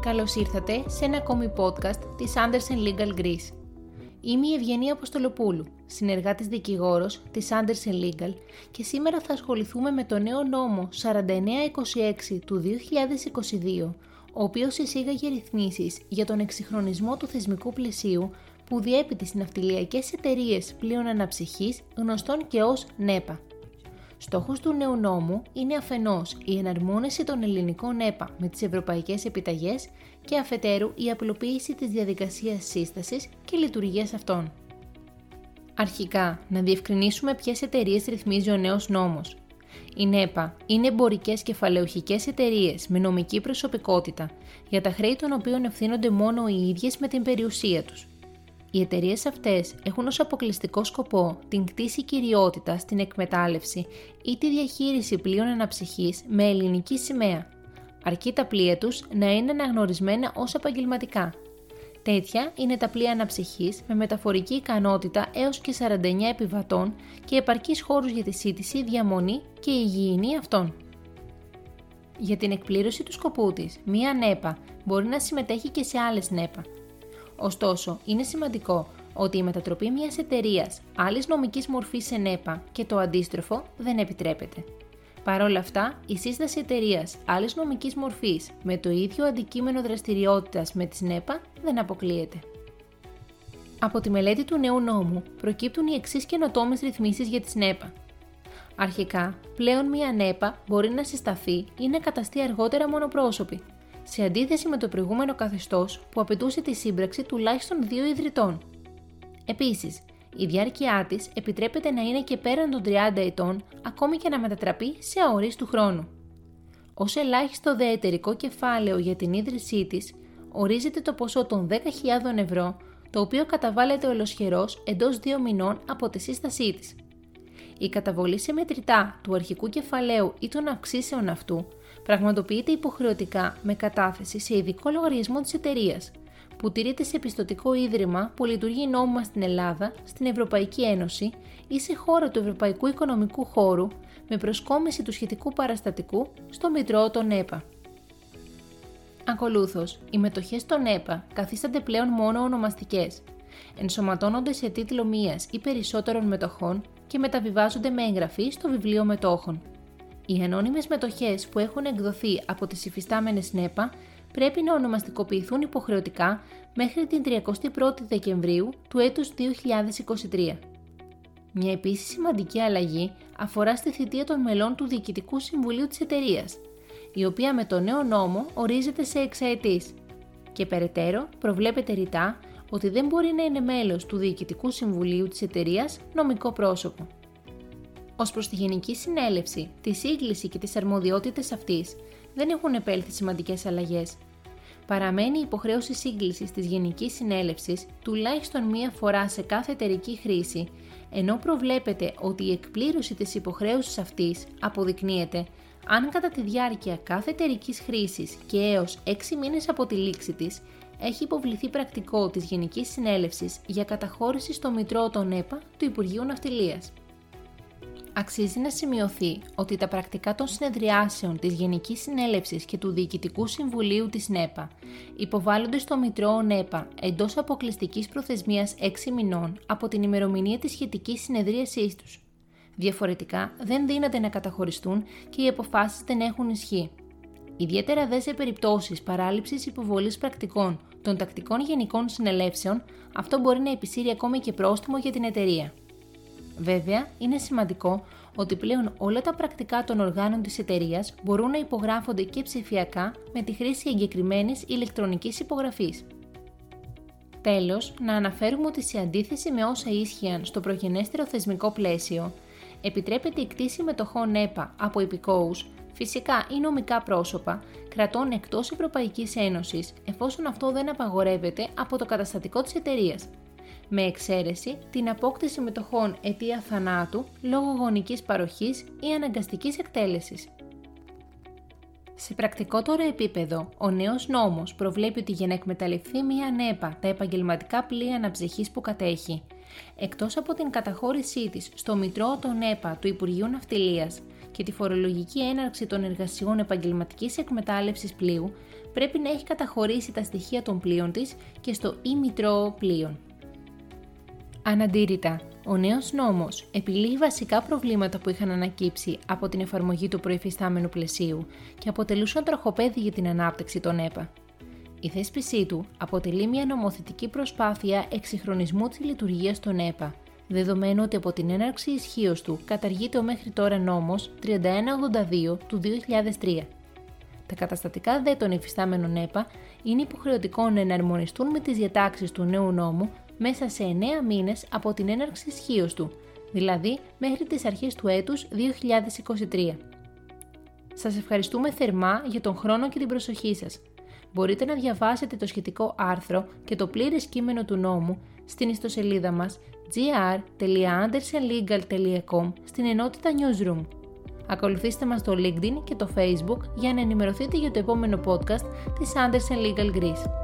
Καλώς ήρθατε σε ένα ακόμη podcast της Anderson Legal Greece. Είμαι η Ευγενία Αποστολοπούλου, συνεργάτης δικηγόρος της Anderson Legal και σήμερα θα ασχοληθούμε με το νέο νόμο 4926 του 2022, ο οποίος εισήγαγε ρυθμίσεις για τον εξυγχρονισμό του θεσμικού πλαισίου που διέπει τις ναυτιλιακές εταιρείες πλοίων αναψυχής γνωστών και ως ΝΕΠΑ. Στόχος του νέου νόμου είναι αφενός η εναρμόνιση των ελληνικών ΕΠΑ με τις ευρωπαϊκές επιταγές και αφετέρου η απλοποίηση της διαδικασίας σύστασης και λειτουργίας αυτών. Αρχικά, να διευκρινίσουμε ποιες εταιρείες ρυθμίζει ο νέος νόμος. Η ΝΕΠΑ είναι εμπορικές κεφαλαιοχικές εταιρείες με νομική προσωπικότητα, για τα χρέη των οποίων ευθύνονται μόνο οι ίδιες με την περιουσία τους. Οι εταιρείες αυτές έχουν ως αποκλειστικό σκοπό την κτήση κυριότητα στην εκμετάλλευση ή τη διαχείριση πλοίων αναψυχής με ελληνική σημαία, αρκεί τα πλοία τους να είναι αναγνωρισμένα ως επαγγελματικά. Τέτοια είναι τα πλοία αναψυχής με μεταφορική ικανότητα έως και 49 επιβατών και επαρκή χώρους για τη σύντηση, διαμονή και υγιεινή αυτών. Για την εκπλήρωση του σκοπού της, μία ΝΕΠΑ μπορεί να συμμετέχει και σε άλλες ΝΕΠΑ, Ωστόσο, είναι σημαντικό ότι η μετατροπή μιας εταιρείας άλλης νομικής μορφής σε ΝΕΠΑ και το αντίστροφο δεν επιτρέπεται. Παρ' όλα αυτά, η σύσταση εταιρείας άλλης νομικής μορφής με το ίδιο αντικείμενο δραστηριότητας με τη ΝΕΠΑ δεν αποκλείεται. Από τη μελέτη του νέου νόμου προκύπτουν οι εξής καινοτόμες ρυθμίσεις για τη ΝΕΠΑ. Αρχικά, πλέον μια ΝΕΠΑ μπορεί να συσταθεί ή να καταστεί αργότερα μονοπρόσωπη, σε αντίθεση με το προηγούμενο καθεστώς που απαιτούσε τη σύμπραξη τουλάχιστον δύο ιδρυτών. Επίσης, η διάρκεια της επιτρέπεται να είναι και πέραν των 30 ετών, ακόμη και να μετατραπεί σε αορίστου χρόνου. Ω ελάχιστο δε εταιρικό κεφάλαιο για την ίδρυσή της, ορίζεται το ποσό των 10.000 ευρώ, το οποίο καταβάλλεται ολοσχερός εντός δύο μηνών από τη σύστασή της. Η καταβολή σε μετρητά του αρχικού κεφαλαίου ή των αυξήσεων αυτού πραγματοποιείται υποχρεωτικά με κατάθεση σε ειδικό λογαριασμό της εταιρείας, που τηρείται σε πιστοτικό ίδρυμα που λειτουργεί νόμιμα στην Ελλάδα, στην Ευρωπαϊκή Ένωση ή σε χώρα του Ευρωπαϊκού Οικονομικού Χώρου με προσκόμιση του σχετικού παραστατικού στο Μητρό των ΕΠΑ. Ακολούθως, οι μετοχές των ΕΠΑ καθίστανται πλέον μόνο ονομαστικές. Ενσωματώνονται σε τίτλο μίας ή περισσότερων μετοχών και μεταβιβάζονται με εγγραφή στο βιβλίο μετόχων. Οι ανώνυμες μετοχές που έχουν εκδοθεί από τις υφιστάμενες ΝΕΠΑ πρέπει να ονομαστικοποιηθούν υποχρεωτικά μέχρι την 31η Δεκεμβρίου του έτους 2023. Μια επίσης σημαντική αλλαγή αφορά στη θητεία των μελών του Διοικητικού Συμβουλίου της εταιρείας, η οποία με το νέο νόμο ορίζεται σε εξαετής και περαιτέρω προβλέπεται ρητά ότι δεν μπορεί να είναι μέλος του Διοικητικού Συμβουλίου της εταιρείας νομικό πρόσωπο. Ω προς τη Γενική Συνέλευση, τη σύγκληση και τις αρμοδιότητες αυτής δεν έχουν επέλθει σημαντικές αλλαγές. Παραμένει η υποχρέωση σύγκλησης της Γενικής Συνέλευσης τουλάχιστον μία φορά σε κάθε εταιρική χρήση, ενώ προβλέπεται ότι η εκπλήρωση της υποχρέωσης αυτής αποδεικνύεται αν κατά τη διάρκεια κάθε εταιρικής χρήσης και έως 6 μήνες από τη λήξη της έχει υποβληθεί πρακτικό της Γενικής Συνέλευσης για καταχώρηση στο Μητρό των ΕΠΑ του Υπουργείου Ναυτιλίας. Αξίζει να σημειωθεί ότι τα πρακτικά των συνεδριάσεων της Γενικής Συνέλευσης και του Διοικητικού Συμβουλίου της ΝΕΠΑ υποβάλλονται στο Μητρό ΝΕΠΑ εντός αποκλειστικής προθεσμίας 6 μηνών από την ημερομηνία της σχετικής συνεδρίασής τους. Διαφορετικά, δεν δύναται να καταχωριστούν και οι αποφάσεις δεν έχουν ισχύ. Ιδιαίτερα δε σε περιπτώσεις παράληψης υποβολής πρακτικών των τακτικών γενικών συνελεύσεων, αυτό μπορεί να επισύρει ακόμη και πρόστιμο για την εταιρεία. Βέβαια, είναι σημαντικό ότι πλέον όλα τα πρακτικά των οργάνων της εταιρείας μπορούν να υπογράφονται και ψηφιακά με τη χρήση εγκεκριμένης ηλεκτρονικής υπογραφής. Τέλος, να αναφέρουμε ότι σε αντίθεση με όσα ίσχυαν στο προγενέστερο θεσμικό πλαίσιο, επιτρέπεται η κτήση μετοχών ΕΠΑ από υπηκόους, φυσικά ή νομικά πρόσωπα, κρατών εκτός Ευρωπαϊκής Ένωσης, εφόσον αυτό δεν απαγορεύεται από το καταστατικό της εταιρείας με εξαίρεση την απόκτηση μετοχών αιτία θανάτου λόγω γονικής παροχής ή αναγκαστικής εκτέλεσης. Σε πρακτικό τώρα επίπεδο, ο νέος νόμος προβλέπει ότι για να εκμεταλλευτεί μία ΝΕΠΑ τα επαγγελματικά πλοία αναψυχής που κατέχει, εκτός από την καταχώρησή της στο Μητρό των ΝΕΠΑ του Υπουργείου Ναυτιλίας και τη φορολογική έναρξη των εργασιών επαγγελματικής εκμετάλλευσης πλοίου, πρέπει να έχει καταχωρήσει τα στοιχεία των πλοίων της και στο e-Mητρό πλοίων. Αναντήρητα, ο νέος νόμος επιλύει βασικά προβλήματα που είχαν ανακύψει από την εφαρμογή του προϋφιστάμενου πλαισίου και αποτελούσαν τροχοπέδι για την ανάπτυξη των ΕΠΑ. Η θέσπισή του αποτελεί μια νομοθετική προσπάθεια εξυγχρονισμού της λειτουργίας των ΕΠΑ, δεδομένου ότι από την έναρξη ισχύως του καταργείται ο μέχρι τώρα νόμος 3182 του 2003. Τα καταστατικά δε των υφιστάμενων ΕΠΑ είναι υποχρεωτικό να εναρμονιστούν με τις διατάξεις του νέου νόμου μέσα σε 9 μήνες από την έναρξη ισχύως του, δηλαδή μέχρι τις αρχές του έτους 2023. Σας ευχαριστούμε θερμά για τον χρόνο και την προσοχή σας. Μπορείτε να διαβάσετε το σχετικό άρθρο και το πλήρες κείμενο του νόμου στην ιστοσελίδα μας gr.andersenlegal.com στην ενότητα Newsroom. Ακολουθήστε μας στο LinkedIn και το Facebook για να ενημερωθείτε για το επόμενο podcast της Andersen Legal Greece.